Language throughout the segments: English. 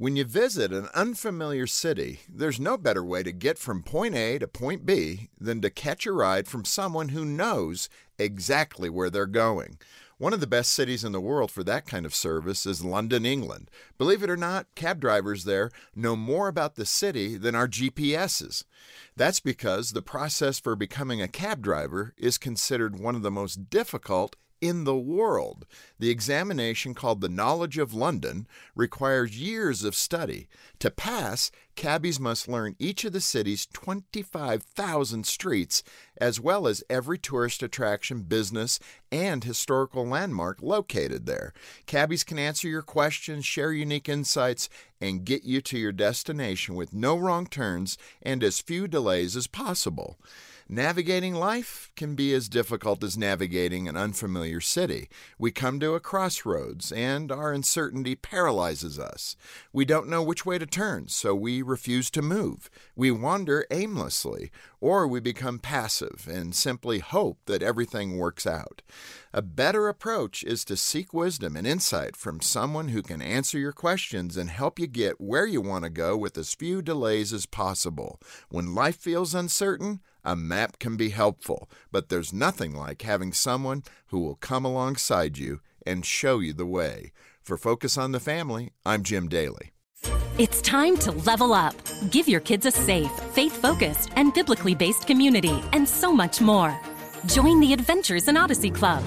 When you visit an unfamiliar city, there's no better way to get from point A to point B than to catch a ride from someone who knows exactly where they're going. One of the best cities in the world for that kind of service is London, England. Believe it or not, cab drivers there know more about the city than our GPSs. That's because the process for becoming a cab driver is considered one of the most difficult in the world. The examination, called the Knowledge of London, requires years of study. To pass, cabbies must learn each of the city's 25,000 streets, as well as every tourist attraction, business, and historical landmark located there. Cabbies can answer your questions, share unique insights, and get you to your destination with no wrong turns and as few delays as possible. Navigating life can be as difficult as navigating an unfamiliar city. We come to a crossroads, and our uncertainty paralyzes us. We don't know which way to turn, so we refuse to move. We wander aimlessly, or we become passive and simply hope that everything works out. A better approach is to seek wisdom and insight from someone who can answer your questions and help you get where you want to go with as few delays as possible. When life feels uncertain, a map can be helpful, but there's nothing like having someone who will come alongside you and show you the way. For Focus on the Family, I'm Jim Daly. It's time to level up. Give your kids a safe, faith focused, and biblically based community, and so much more. Join the Adventures in Odyssey Club.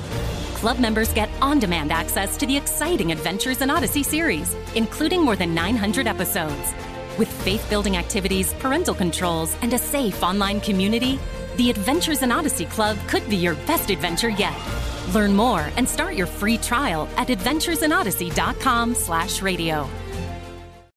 Club members get on demand access to the exciting Adventures in Odyssey series, including more than 900 episodes. With faith building activities, parental controls, and a safe online community, the Adventures in Odyssey Club could be your best adventure yet. Learn more and start your free trial at adventuresinodyssey.com slash radio.